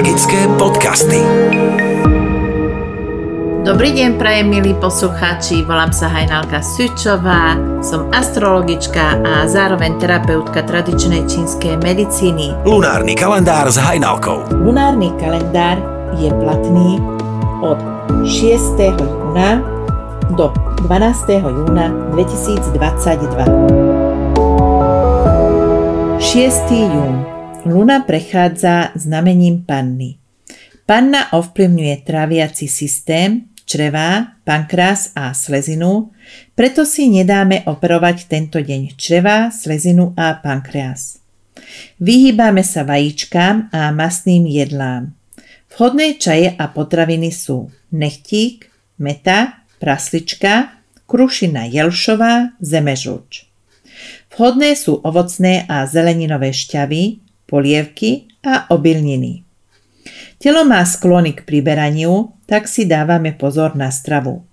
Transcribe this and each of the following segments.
Magické podcasty. Dobrý deň, prajem milí poslucháči, volám sa Hajnalka Sučová, som astrologička a zároveň terapeutka tradičnej čínskej medicíny. Lunárny kalendár s Hajnalkou. Lunárny kalendár je platný od 6. júna do 12. júna 2022. 6. jún Luna prechádza znamením panny. Panna ovplyvňuje tráviaci systém, črevá, pankrás a slezinu, preto si nedáme operovať tento deň črevá, slezinu a pankreas. Vyhýbame sa vajíčkám a masným jedlám. Vhodné čaje a potraviny sú nechtík, meta, praslička, krušina jelšová, zemežuč. Vhodné sú ovocné a zeleninové šťavy, polievky a obilniny. Telo má sklony k priberaniu, tak si dávame pozor na stravu.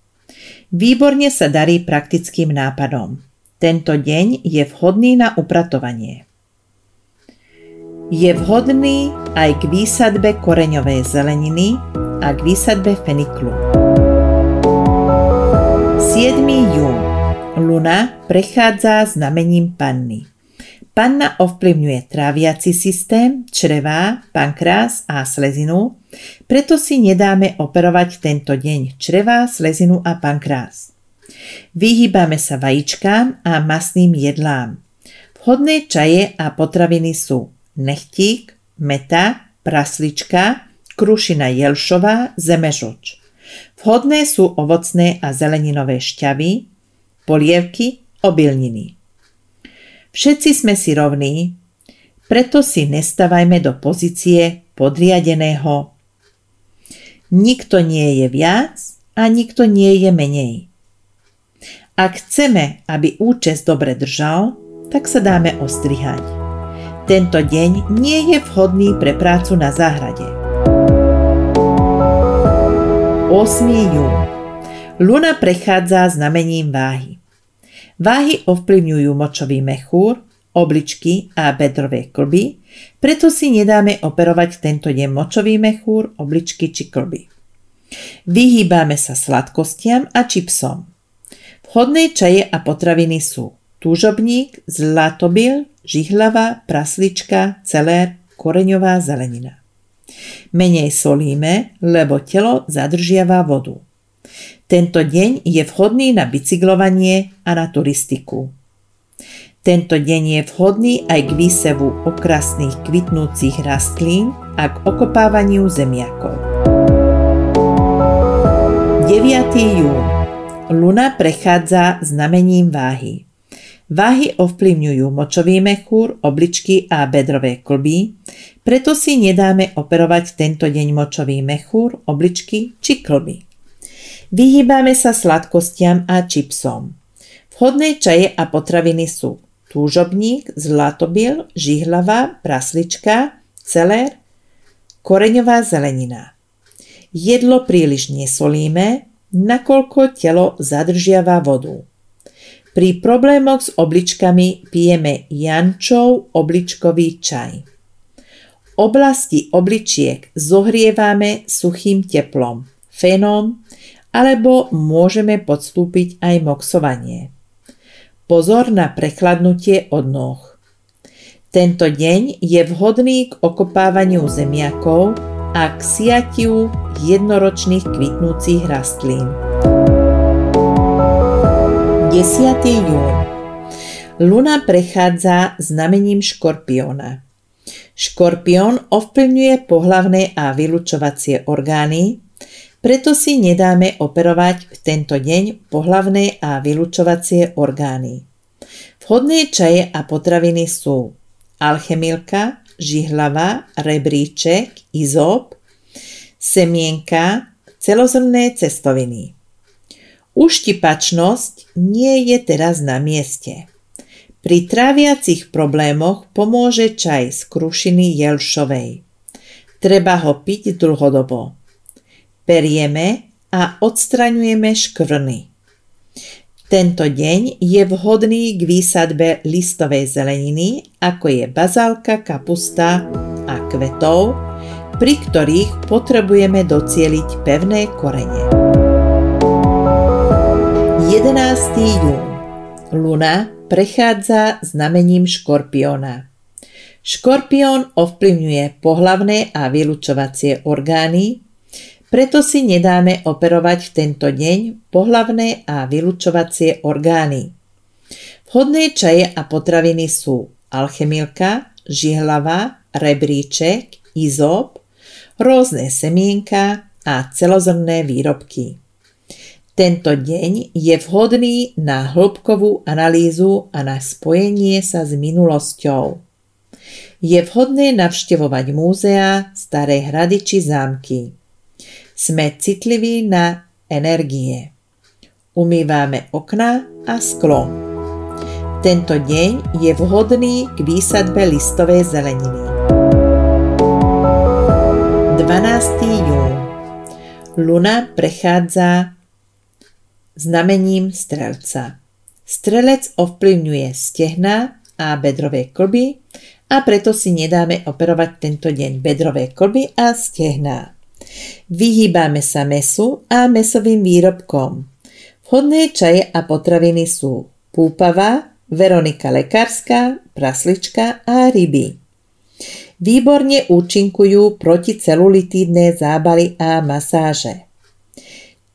Výborne sa darí praktickým nápadom. Tento deň je vhodný na upratovanie. Je vhodný aj k výsadbe koreňovej zeleniny a k výsadbe feniklu. 7. jún. Luna prechádza znamením panny. Panna ovplyvňuje tráviaci systém, črevá, pankrás a slezinu, preto si nedáme operovať tento deň črevá, slezinu a pankrás. Vyhýbame sa vajíčkám a masným jedlám. Vhodné čaje a potraviny sú nechtík, meta, praslička, krušina jelšová, zemežoč. Vhodné sú ovocné a zeleninové šťavy, polievky, obilniny. Všetci sme si rovní, preto si nestavajme do pozície podriadeného. Nikto nie je viac a nikto nie je menej. Ak chceme, aby účes dobre držal, tak sa dáme ostrihať. Tento deň nie je vhodný pre prácu na záhrade. 8. jún. Luna prechádza znamením váhy. Váhy ovplyvňujú močový mechúr, obličky a bedrové klby, preto si nedáme operovať tento deň močový mechúr, obličky či klby. Vyhýbame sa sladkostiam a čipsom. Vhodné čaje a potraviny sú túžobník, zlatobil, žihlava, praslička, celér, koreňová zelenina. Menej solíme, lebo telo zadržiava vodu. Tento deň je vhodný na bicyklovanie a na turistiku. Tento deň je vhodný aj k výsevu okrasných kvitnúcich rastlín a k okopávaniu zemiakov. 9. jún Luna prechádza znamením váhy. Váhy ovplyvňujú močový mechúr, obličky a bedrové klby, preto si nedáme operovať tento deň močový mechúr, obličky či klby. Vyhýbame sa sladkostiam a čipsom. Vhodné čaje a potraviny sú túžobník, zlatobil, žihlava, praslička, celer, koreňová zelenina. Jedlo príliš nesolíme, nakoľko telo zadržiava vodu. Pri problémoch s obličkami pijeme jančov obličkový čaj. Oblasti obličiek zohrievame suchým teplom, fenom, alebo môžeme podstúpiť aj moxovanie. Pozor na prechladnutie od noh. Tento deň je vhodný k okopávaniu zemiakov a k siatiu jednoročných kvitnúcich rastlín. 10. jún Luna prechádza znamením škorpiona. Škorpión ovplyvňuje pohlavné a vylučovacie orgány, preto si nedáme operovať v tento deň pohlavné a vylučovacie orgány. Vhodné čaje a potraviny sú alchemilka, žihlava, rebríček, izop, semienka, celozrné cestoviny. Uštipačnosť nie je teraz na mieste. Pri tráviacich problémoch pomôže čaj z krušiny jelšovej. Treba ho piť dlhodobo perieme a odstraňujeme škvrny. Tento deň je vhodný k výsadbe listovej zeleniny, ako je bazálka, kapusta a kvetov, pri ktorých potrebujeme docieliť pevné korene. 11. jún Luna prechádza znamením škorpióna. Škorpión ovplyvňuje pohlavné a vylučovacie orgány, preto si nedáme operovať v tento deň pohlavné a vylučovacie orgány. Vhodné čaje a potraviny sú alchemilka, žihlava, rebríček, izop, rôzne semienka a celozrné výrobky. Tento deň je vhodný na hĺbkovú analýzu a na spojenie sa s minulosťou. Je vhodné navštevovať múzea, staré hrady či zámky. Sme citliví na energie. Umývame okna a sklo. Tento deň je vhodný k výsadbe listovej zeleniny. 12. jún Luna prechádza znamením strelca. Strelec ovplyvňuje stehna a bedrové klby a preto si nedáme operovať tento deň bedrové klby a stehná. Vyhýbame sa mesu a mesovým výrobkom. Vhodné čaje a potraviny sú púpava, Veronika lekárska, praslička a ryby. Výborne účinkujú proticelulitídne zábaly a masáže.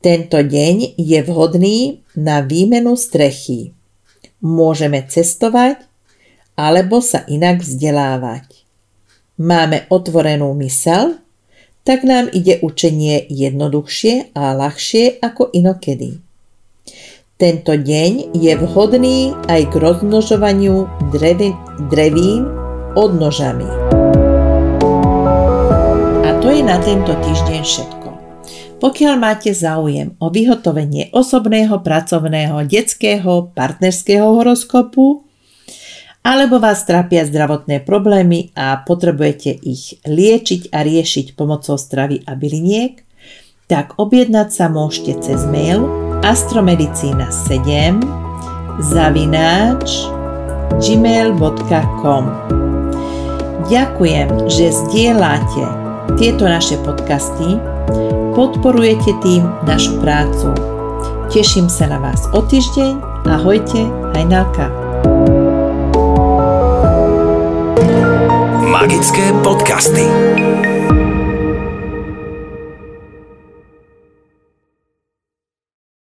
Tento deň je vhodný na výmenu strechy. Môžeme cestovať alebo sa inak vzdelávať. Máme otvorenú mysel tak nám ide učenie jednoduchšie a ľahšie ako inokedy. Tento deň je vhodný aj k rozmnožovaniu drevín, drevín odnožami. A to je na tento týždeň všetko. Pokiaľ máte záujem o vyhotovenie osobného, pracovného, detského, partnerského horoskopu, alebo vás trápia zdravotné problémy a potrebujete ich liečiť a riešiť pomocou stravy a byliniek, tak objednať sa môžete cez mail astromedicina7 zavináč gmail.com Ďakujem, že zdieľate tieto naše podcasty, podporujete tým našu prácu. Teším sa na vás o týždeň. Ahojte, Hajnalka. Magické podcasty.